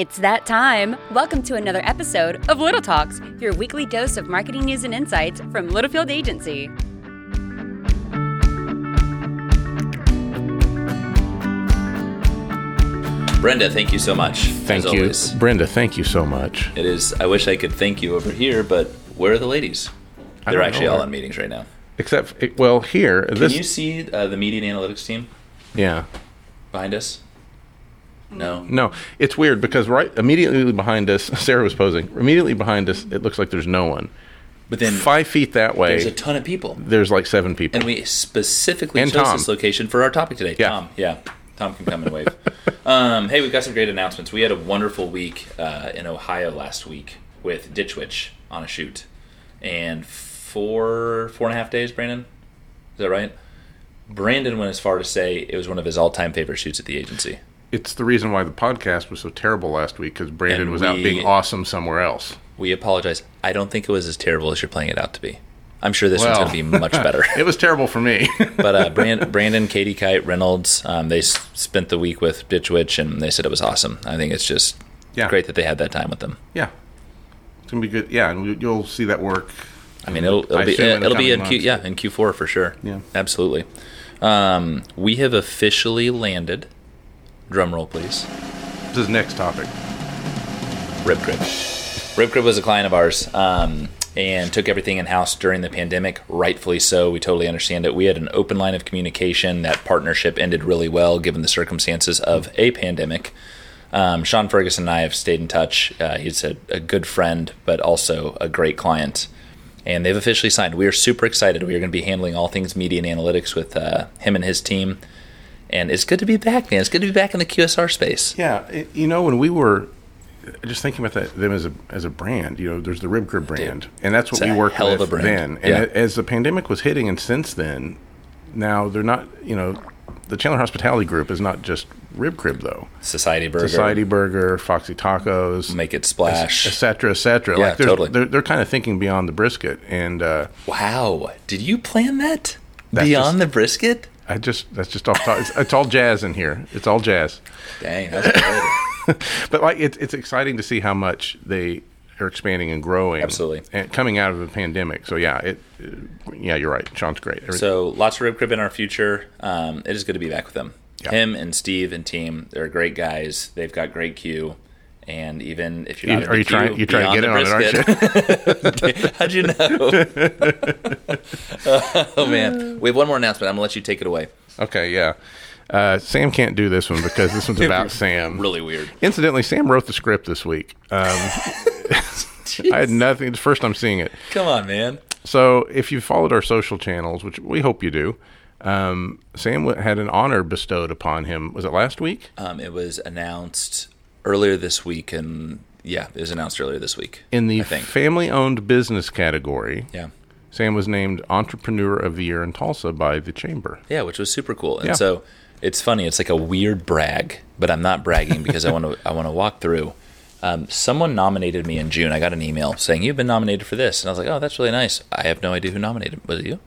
It's that time. Welcome to another episode of Little Talks, your weekly dose of marketing news and insights from Littlefield Agency. Brenda, thank you so much. Thank as you, always. Brenda. Thank you so much. It is. I wish I could thank you over here, but where are the ladies? They're actually know all where. in meetings right now. Except, well, here, Can this, you see uh, the media and analytics team yeah, behind us? No. no, it's weird because right immediately behind us, Sarah was posing. Immediately behind us, it looks like there's no one. But then Five feet that way, there's a ton of people, there's like seven people. and we specifically And chose Tom. this location for our topic today. Yeah. Tom, yeah, Tom can come and wave. um, hey, we've got some great announcements. We had a wonderful week uh, in Ohio last week with Ditch Witch on a shoot, and four four and a half days. Brandon, is that right? Brandon went as far to say it was one of his all-time favorite shoots at the agency. It's the reason why the podcast was so terrible last week because Brandon And was out being awesome somewhere else. We apologize. I don't think it was as terrible as you're playing it out to be. I'm sure this Well. one's going to be much better. It was terrible for me. but uh, Brand, Brandon, Katie Kite, Reynolds, um, they s- spent the week with Ditch Witch, and they said it was awesome. I think it's just Yeah. great that they had that time with them. yeah, it's gonna be good. Yeah, and we- you'll see that work. I mean, it'll, it'll I be the it'll be in Q, yeah in Q4 for sure. Yeah. absolutely. Um, we have officially landed. Drum roll, please. This is next topic. Rib Crib. Rib Crib was a client of ours um, and took everything in house during the pandemic. Rightfully so. We totally understand it. We had an open line of communication. That partnership ended really well given the circumstances of a pandemic. Um, Sean Ferguson and I have stayed in touch. Uh, he's a, a good friend, but also a great client. And they've officially signed. We are super excited. We are going to be handling all things media and analytics with uh, him and his team. And it's good to be back, man. It's good to be back in the QSR space. Yeah, it, you know when we were just thinking about that, them as a as a brand, you know, there's the Rib Crib brand, and that's what we worked hell with then. And Yeah. as the pandemic was hitting, and since then, now they're not, you know, the Chandler Hospitality Group is not just Rib Crib though. Society Burger. Society Burger, Foxy Tacos, Make it splash. et cetera, et cetera. Yeah, like they're, totally. They're, they're kind of thinking beyond the brisket, and uh, Wow. Did you plan that? Beyond just- the brisket? I just that's just off. Top. It's, it's all jazz in here. It's all jazz. Dang, but like it's it's exciting to see how much they are expanding and growing. Absolutely. and coming out of the pandemic. So yeah, it. uh, yeah, you're right. Sean's great. Every- so lots of rib crib in our future. Um, it is good to be back with them. Yeah. Him and Steve and team, they're great guys. They've got great Q. And even if you're You- not are you trying- you trying to get in on it, aren't you? How'd you know? oh man, we have one more announcement. I'm gonna let you take it away. okay, yeah. Uh, Sam can't do this one because this one's about Sam. Really weird. Incidentally, Sam wrote the script this week. Um, I had nothing. It's the first time seeing it. Come on, man. So if you followed our social channels, which we hope you do, um, Sam had an honor bestowed upon him. Was it last week? Um, it was announced earlier this week, and yeah, it was announced earlier this week. In the family-owned business category, yeah. Sam was named Entrepreneur of the Year in Tulsa by the Chamber. Yeah, which was super cool. And Yeah. so it's funny. It's like a weird brag, but I'm not bragging because I want to. I want to walk through. Um, someone nominated me in June. I got an email saying you've been nominated for this, and I was like, "Oh, that's really nice." I have no idea who nominated. Was it you?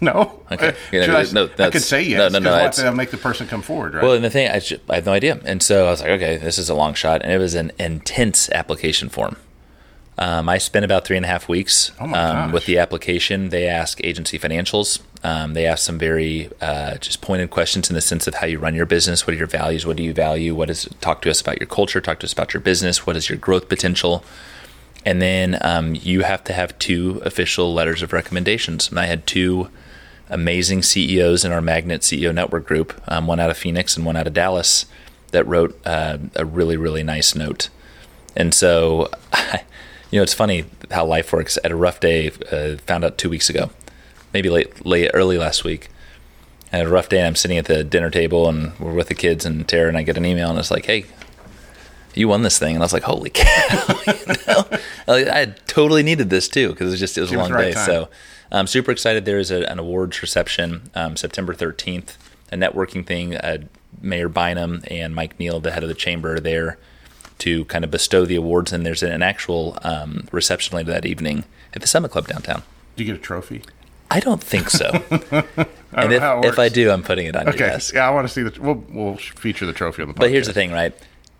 No. Okay. Uh, should no, I, no, I could say yes. no, no, it's- That'll make the person come forward, right? Well, and the thing, I, just, I have no idea. And so I was like, okay, this is a long shot. And it was an intense application form. Um, I spent about three and a half weeks Oh um, with the application. They ask agency financials. Um, they ask some very uh, just pointed questions in the sense of how you run your business. What are your values? What do you value? What is talk to us about your culture? Talk to us about your business. What is your growth potential? And then um, you have to have two official letters of recommendations. And I had two amazing CEOs in our Magnet CEO Network group, um, one out of Phoenix and one out of Dallas, that wrote uh, a really, really nice note. And so, you know, it's funny how life works. At a rough day, uh, found out two weeks ago, maybe late, late, early last week. I had a rough day, and I'm sitting at the dinner table, and we're with the kids and Tara, and I get an email, and it's like, "Hey, you won this thing," and I was like, "Holy cow!" you know? I totally needed this too because it was just it was a long right day. time. So I'm super excited. There is a, an awards reception um, September 13th, a networking thing. Uh, Mayor Bynum and Mike Neal, the head of the chamber, are there to kind of bestow the awards. And there's an actual um, reception later that evening at the Summit Club downtown. Do you get a trophy? I don't think so. I and if, if I do, I'm putting it on your Okay. desk. Yeah, I want to see the. We'll, we'll feature the trophy on the podcast. But here's the thing, right?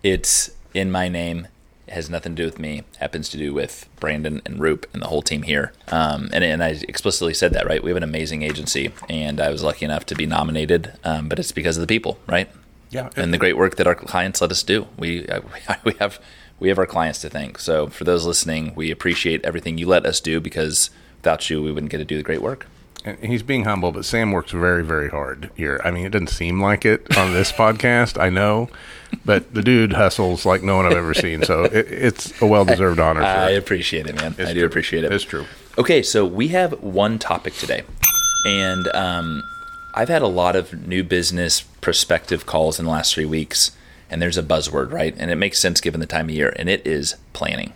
It's in my name. It has nothing to do with me. Happens to do with Brandon and Roop and the whole team here. Um, and, and I explicitly said that, right? We have an amazing agency, and I was lucky enough to be nominated, um, but it's because of the people, right? Yeah. and the great work that our clients let us do. We uh, we have we have our clients to thank. So for those listening, we appreciate everything you let us do because without you, we wouldn't get to do the great work. And he's being humble, but Sam works very, very hard here. I mean, it doesn't seem like it on this podcast, I know, but the dude hustles like no one I've ever seen. So it, it's a well deserved honor. For I appreciate it, man. I do true. appreciate it. It's true. Okay, so we have one topic today, and um, I've had a lot of new business prospective calls in the last three weeks, and there's a buzzword, right? And it makes sense given the time of year, and it is planning.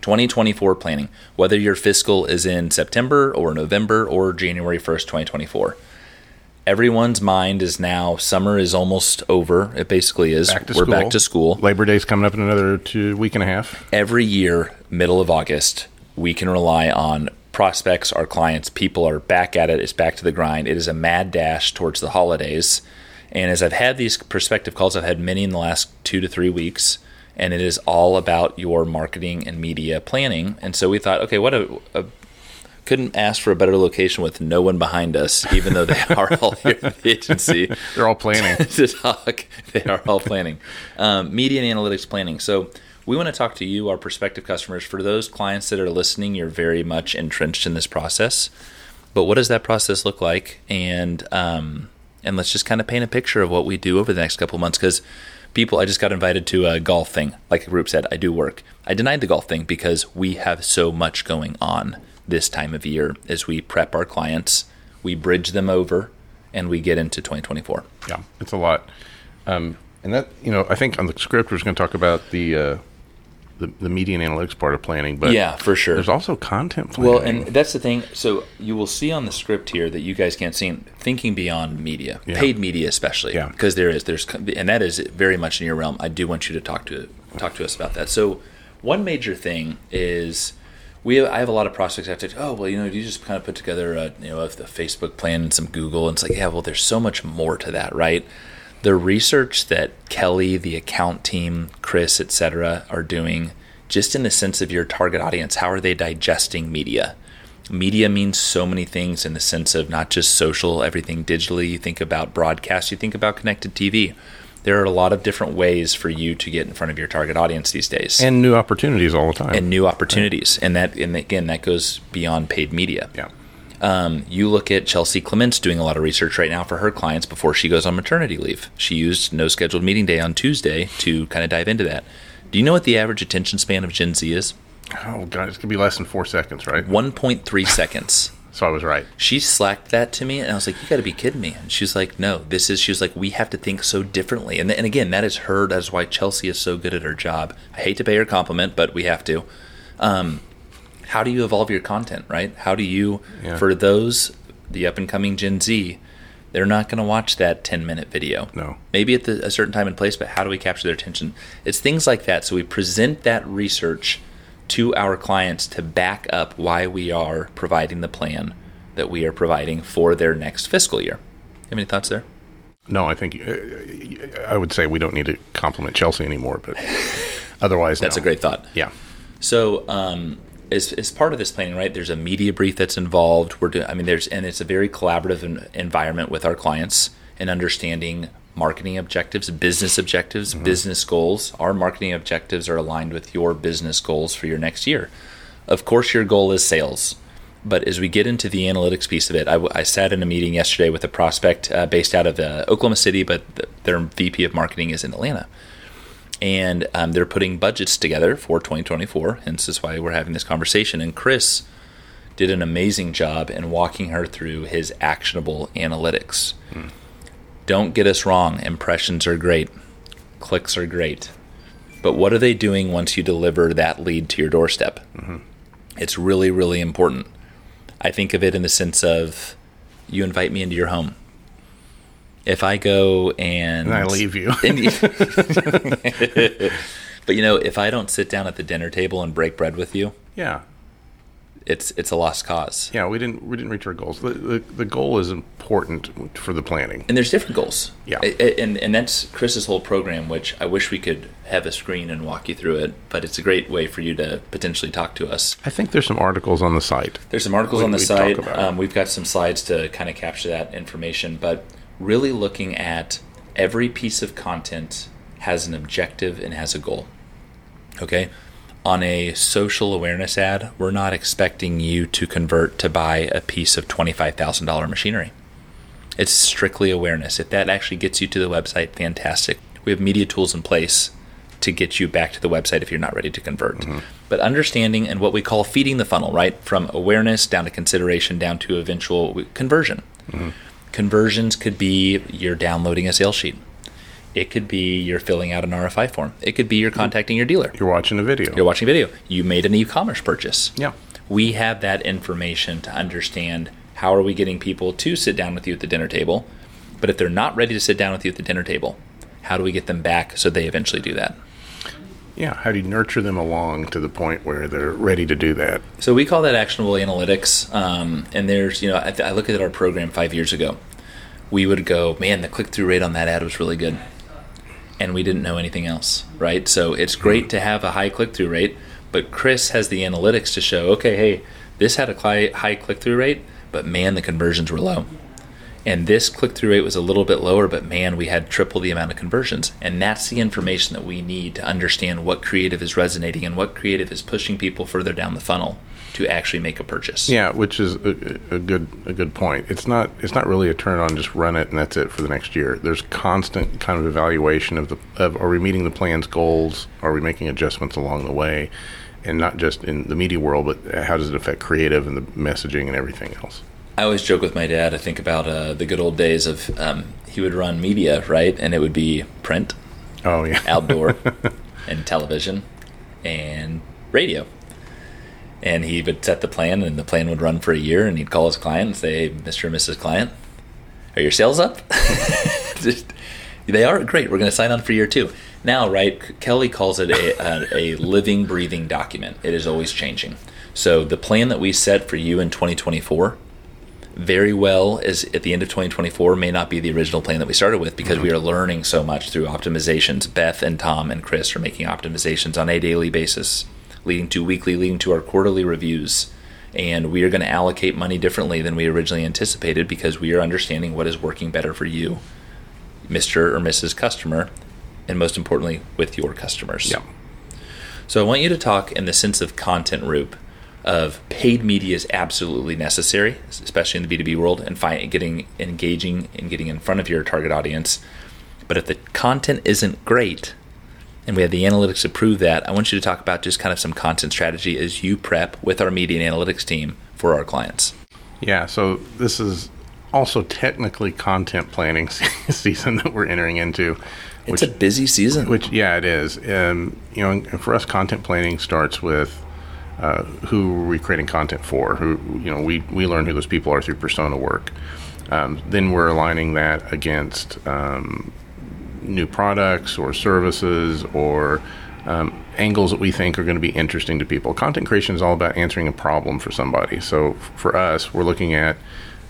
2024 planning, whether your fiscal is in September or November or January 1st, 2024. Everyone's mind is now summer is almost over. It basically is. Back We're school. back to school Labor Day's coming up in another two week and a half. every year, middle of August, we can rely on prospects, our clients, people are back at it. It's back to the grind. It is a mad dash towards the holidays. And as I've had these prospective calls, I've had many in the last two to three weeks, and it is all about your marketing and media planning. And so we thought, okay, what a, a couldn't ask for a better location with no one behind us, even though they are all here at the agency They're all planning. to talk. They are all planning, um, media and analytics planning. So we want to talk to you, our prospective customers. For those clients that are listening, you're very much entrenched in this process. But what does that process look like? And um, and let's just kind of paint a picture of what we do over the next couple of months because people. I just got invited to a golf thing. Like the group said, I do work. I denied the golf thing because we have so much going on this time of year as we prep our clients, we bridge them over, and we get into 2024. Yeah, it's a lot. Um, and that you know, I think on the script we're going to talk about the, uh, the the media and analytics part of planning, but Yeah, for sure. there's also content planning. Well, and that's the thing. So you will see on the script here that you guys can't see thinking beyond media, Yeah. paid media especially, Yeah. because there is there's and that is very much in your realm. I do want you to talk to talk to us about that. So one major thing is we have, I have a lot of prospects that say, oh well, you know, you just kind of put together a you know a, a Facebook plan and some Google, and it's like yeah, well, there's so much more to that, right? The research that Kelly, the account team, Chris, etc., are doing, just in the sense of your target audience, how are they digesting media? Media means so many things in the sense of not just social, everything digitally. You think about broadcast, you think about connected TV. There are a lot of different ways for you to get in front of your target audience these days and new opportunities all the time. and new opportunities. And that, and again, that goes beyond paid media. yeah, Um, you look at Chelsea Clements doing a lot of research right now for her clients before she goes on maternity leave. She used no scheduled meeting day on Tuesday to kind of dive into that. Do you know what the average attention span of Gen Z is? oh god, it's gonna be less than four seconds, right? 1.3 seconds. So I was right. She slacked that to me, and I was like, "You got to be kidding me!" And she's like, "No, this is." She was like, "We have to think so differently." And and again, that is her. That's why Chelsea is so good at her job. I hate to pay her compliment, but we have to. Um, how do you evolve your content, right? How do you, Yeah. for those the up and coming Gen Z, they're not going to watch that ten minute video. No. maybe at the, a certain time and place, but how do we capture their attention? It's things like that. So we present that research to our clients to back up why we are providing the plan that we are providing for their next fiscal year. You Have any thoughts there? No, I think uh, I would say we don't need to compliment Chelsea anymore, but otherwise, That's no. a great thought. yeah. So, um, as, as part of this planning, right? There's a media brief that's involved. We're doing. I mean, there's and it's a very collaborative environment with our clients and understanding marketing objectives, business objectives, business goals. Our marketing objectives are aligned with your business goals for your next year. Of course, your goal is sales. But as we get into the analytics piece of it, I sat in a meeting yesterday with a prospect uh, based out of uh, Oklahoma City, but th- their VP of marketing is in Atlanta and um, they're putting budgets together for 2024. Hence, is why we're having this conversation. And Chris did an amazing job in walking her through his actionable analytics. Don't get us wrong; impressions are great, clicks are great, but what are they doing once you deliver that lead to your doorstep? It's really, really important. I think of it in the sense of you invite me into your home. If I go and And I leave you. and but you know, if I don't sit down at the dinner table and break bread with you, Yeah. it's it's a lost cause. Yeah, we didn't we didn't reach our goals. The, the, the goal is important for the planning. And there's different goals. Yeah. A- a- And, and that's Chris's whole program, which I wish we could have a screen and walk you through it, but it's a great way for you to potentially talk to us. I think there's some articles on the site. There's some articles We- on the we site. Um, we've got some slides to kind of capture that information, but really looking at every piece of content has an objective and has a goal. Okay? On a social awareness ad, we're not expecting you to convert to buy a piece of $25,000 machinery. It's strictly awareness. If that actually gets you to the website, fantastic. We have media tools in place to get you back to the website if you're not ready to convert. Mm-hmm. But understanding and what we call feeding the funnel, right? From awareness down to consideration down to eventual conversion. Mm-hmm. Conversions could be you're downloading a sales sheet. It could be you're filling out an RFI form. It could be you're mm-hmm. contacting your dealer. You're watching a video. You're watching a video. You made an e-commerce purchase. Yeah. We have that information to understand how are we getting people to sit down with you at the dinner table. But if they're not ready to sit down with you at the dinner table, how do we get them back so they eventually do that? Yeah. How do you nurture them along to the point where they're ready to do that? So we call that actionable analytics. Um, and there's, you know, I, I look at our program five years ago. We would go, man, the click through rate on that ad was really good. And we didn't know anything else, right? So it's great to have a high click through rate, but Chris has the analytics to show, okay, hey, this had a high click through rate, but man, the conversions were low. And this click through rate was a little bit lower, but man, we had triple the amount of conversions. And that's the information that we need to understand what creative is resonating and what creative is pushing people further down the funnel to actually make a purchase. Yeah, which is a, a good a good point. It's not it's not really a turn on just run it and that's it for the next year. There's constant kind of evaluation of the of are we meeting the plan's goals? Are we making adjustments along the way? And not just in the media world, but how does it affect creative and the messaging and everything else? I always joke with my dad. I think about uh, the good old days of um, he would run media, right? And it would be print, Oh yeah, outdoor, and television, and radio. And he would set the plan, and the plan would run for a year. And he'd call his client and say, "Mr. and Mrs. Client, are your sales up? Just- they are great. We're going to sign on for year two. Now, right? Kelly calls it a, a, a living, breathing document. It is always changing. So the plan that we set for you in 2024 very well is at the end of 2024 may not be the original plan that we started with because we mm-hmm. are learning so much through optimizations. Beth and Tom and Chris are making optimizations on a daily basis, leading to weekly, leading to our quarterly reviews. And we are going to allocate money differently than we originally anticipated because we are understanding what is working better for you, Mr. or Mrs. Customer, and most importantly, with your customers. yeah. So I want you to talk in the sense of content, Rube, of paid media is absolutely necessary, especially in the B2B world, and find, getting engaging and getting in front of your target audience. But if the content isn't great, and we have the analytics to prove that, I want you to talk about just kind of some content strategy as you prep with our media and analytics team for our clients. Yeah, so this is also technically content planning season that we're entering into. It's a busy season. Which, yeah, it is. Um, you know, for us, content planning starts with uh, who are we creating content for? Who, you know, we, we learn who those people are through persona work. Um, then we're aligning that against um, new products or services or um, angles that we think are going to be interesting to people. Content creation is all about answering a problem for somebody. So f- for us, we're looking at,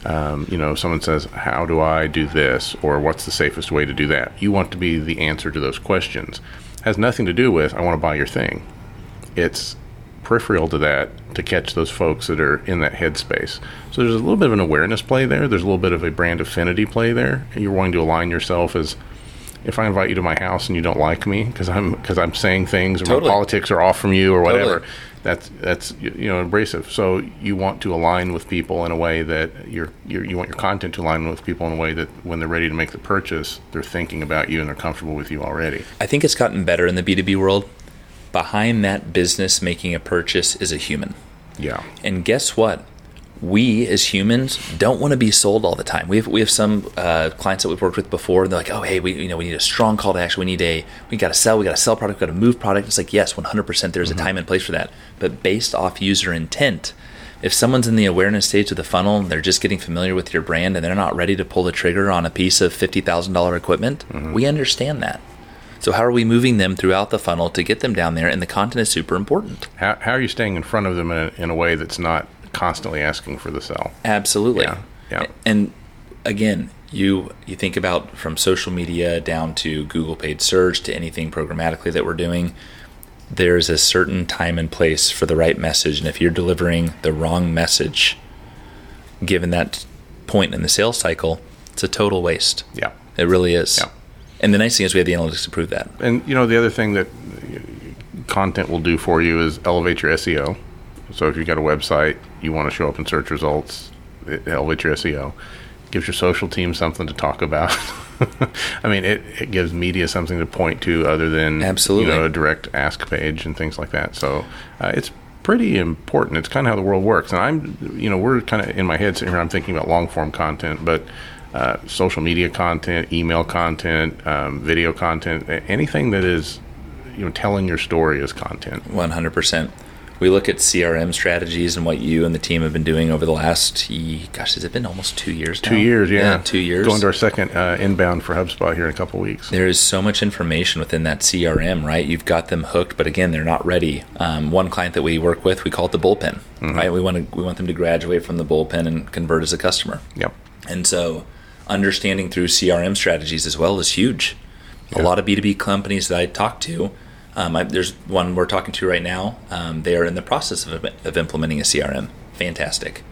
um, you know, someone says, How do I do this? or What's the safest way to do that? You want to be the answer to those questions. Has nothing to do with, I want to buy your thing. It's peripheral to that to catch those folks that are in that headspace. So there's a little bit of an awareness play there. There's a little bit of a brand affinity play there. You're wanting to align yourself as if I invite you to my house and you don't like me because I'm because I'm saying things or Totally. my politics are off from you or whatever. Totally. That's that's you know abrasive. So you want to align with people in a way that you're, you're you want your content to align with people in a way that when they're ready to make the purchase, they're thinking about you and they're comfortable with you already. I think it's gotten better in the B2B world. Behind that business making a purchase is a human. Yeah. And guess what? We as humans don't want to be sold all the time. We have we have some uh, clients that we've worked with before. And they're like, oh hey, we you know we need a strong call to action. We need a we got to sell. We got to sell product. We got to move product. It's like yes, one hundred percent. There's a time and place for that. But based off user intent, if someone's in the awareness stage of the funnel, and they're just getting familiar with your brand, and they're not ready to pull the trigger on a piece of fifty thousand dollar equipment, we understand that. So how are we moving them throughout the funnel to get them down there? And the content is super important. How, how are you staying in front of them in a, in a way that's not constantly asking for the sell? Absolutely. Yeah, yeah. And again, you you think about from social media down to Google paid search to anything programmatically that we're doing. There's a certain time and place for the right message, and if you're delivering the wrong message, given that point in the sales cycle, it's a total waste. Yeah. It really is. Yeah. And the nice thing is we have the analytics to prove that. And you know the other thing that content will do for you is elevate your SEO. So if you've got a website, you want to show up in search results, it elevates your SEO. Gives your social team something to talk about. I mean, it, it gives media something to point to other than Absolutely. you know a direct ask page and things like that. So uh, it's pretty important. It's kind of how the world works. And I'm, you know, we're kind of in my head sitting here. I'm thinking about long form content, but uh, social media content, email content, um, video content, anything that is, you know, telling your story is content. 100%. We look at CRM strategies and what you and the team have been doing over the last, gosh, has it been almost two years now? Two years, yeah. two years. Going to our second uh, inbound for HubSpot here in a couple weeks. there is so much information within that CRM, right? You've got them hooked, but again, they're not ready. Um, one client that we work with, we call it the bullpen, Mm-hmm. right? We want to we want them to graduate from the bullpen and convert as a customer. Yep. And so, understanding through CRM strategies as well is huge. A lot of B2B companies that I talk to, um, I, there's one we're talking to right now. Um, they are in the process of, of implementing a CRM. Fantastic.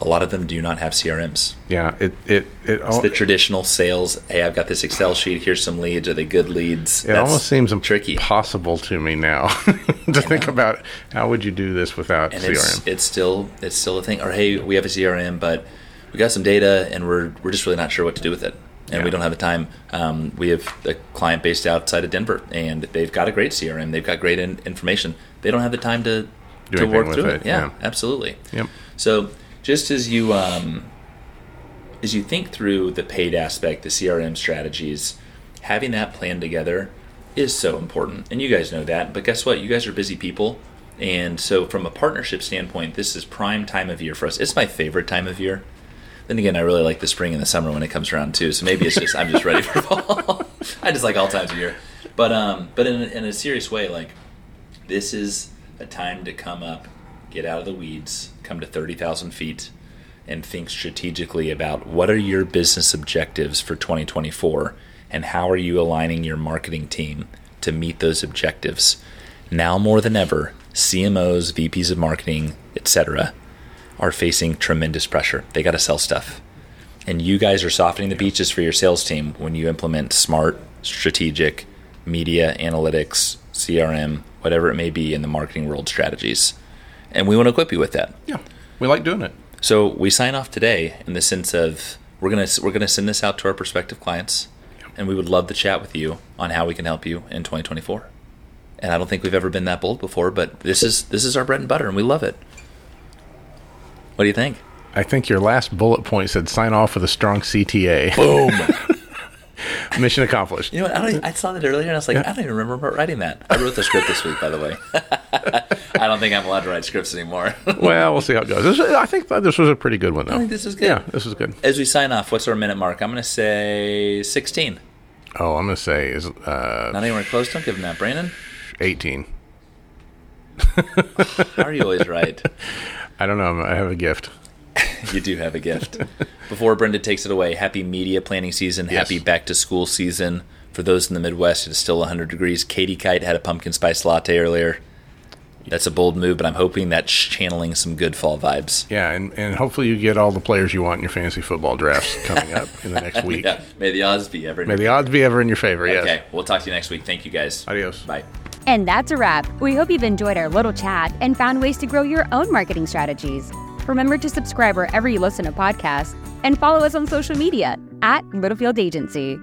A lot of them do not have CRMs. Yeah. It it it, It's al- the traditional sales. Hey, I've got this Excel sheet. Here's some leads. Are they good leads? it almost seems tricky. impossible to me now to think about how would you do this without and CRM. it's it's still it's still a thing. Or hey, we have a CRM, but we got some data, and we're we're just really not sure what to do with it, and we don't have the time. Um, we have a client based outside of Denver, and they've got a great CRM. They've got great in, information. They don't have the time to Do to work through it, it. Yeah, yeah. absolutely. Yep. So just as you um, as you think through the paid aspect, the CRM strategies, having that plan together is so important. And you guys know that. But guess what? You guys are busy people. And so from a partnership standpoint, this is prime time of year for us. It's my favorite time of year. Then again, I really like the spring and the summer when it comes around too. So maybe it's just I'm just ready for fall. I just like all times of year. But um, but in, a- in a serious way, like this is a time to come up, get out of the weeds, come to 30,000 feet, and think strategically about what are your business objectives for 2024 and how are you aligning your marketing team to meet those objectives. Now more than ever, CMOs, VPs of marketing, etc., are facing tremendous pressure. They got to sell stuff. And you guys are softening the beaches for your sales team when you implement smart, strategic media analytics, CRM, whatever it may be in the marketing world strategies. And we want to equip you with that. Yeah. We like doing it. So we sign off today in the sense of we're gonna we're gonna send this out to our prospective clients, and we would love to chat with you on how we can help you in 2024. And I don't think we've ever been that bold before, but this is this is our bread and butter, and we love it. What do you think? I think your last bullet point said sign off with a strong CTA. Boom. Mission accomplished. You know what? I, don't, I saw that earlier, and I was like, I don't even remember writing that. I wrote the script this week, by the way. I don't think I'm allowed to write scripts anymore. well, we'll see how it goes. This, I think this was a pretty good one, though. I think this is good. Yeah, this is good. As we sign off, what's our minute mark? I'm going to say 16. Oh, I'm going to say is uh, Not anywhere close. Don't give him that, Brandon. 18. How are you always right? I don't know. I have a gift. You do have a gift. Before Brenda takes it away, happy media planning season, Yes. happy back to school season. For those in the Midwest, it is still 100 degrees. Katie Kite had a pumpkin spice latte earlier. That's a bold move, but I'm hoping that's channeling some good fall vibes. Yeah, and, and hopefully you get all the players you want in your fantasy football drafts coming up in the next week. Yeah, may the odds be ever. May the odds be ever in your favor. Yes. Okay, we'll talk to you next week. Thank you guys. Adios. Bye. And that's a wrap. We hope you've enjoyed our little chat and found ways to grow your own marketing strategies. Remember to subscribe wherever you listen to podcasts and follow us on social media at Littlefield Agency.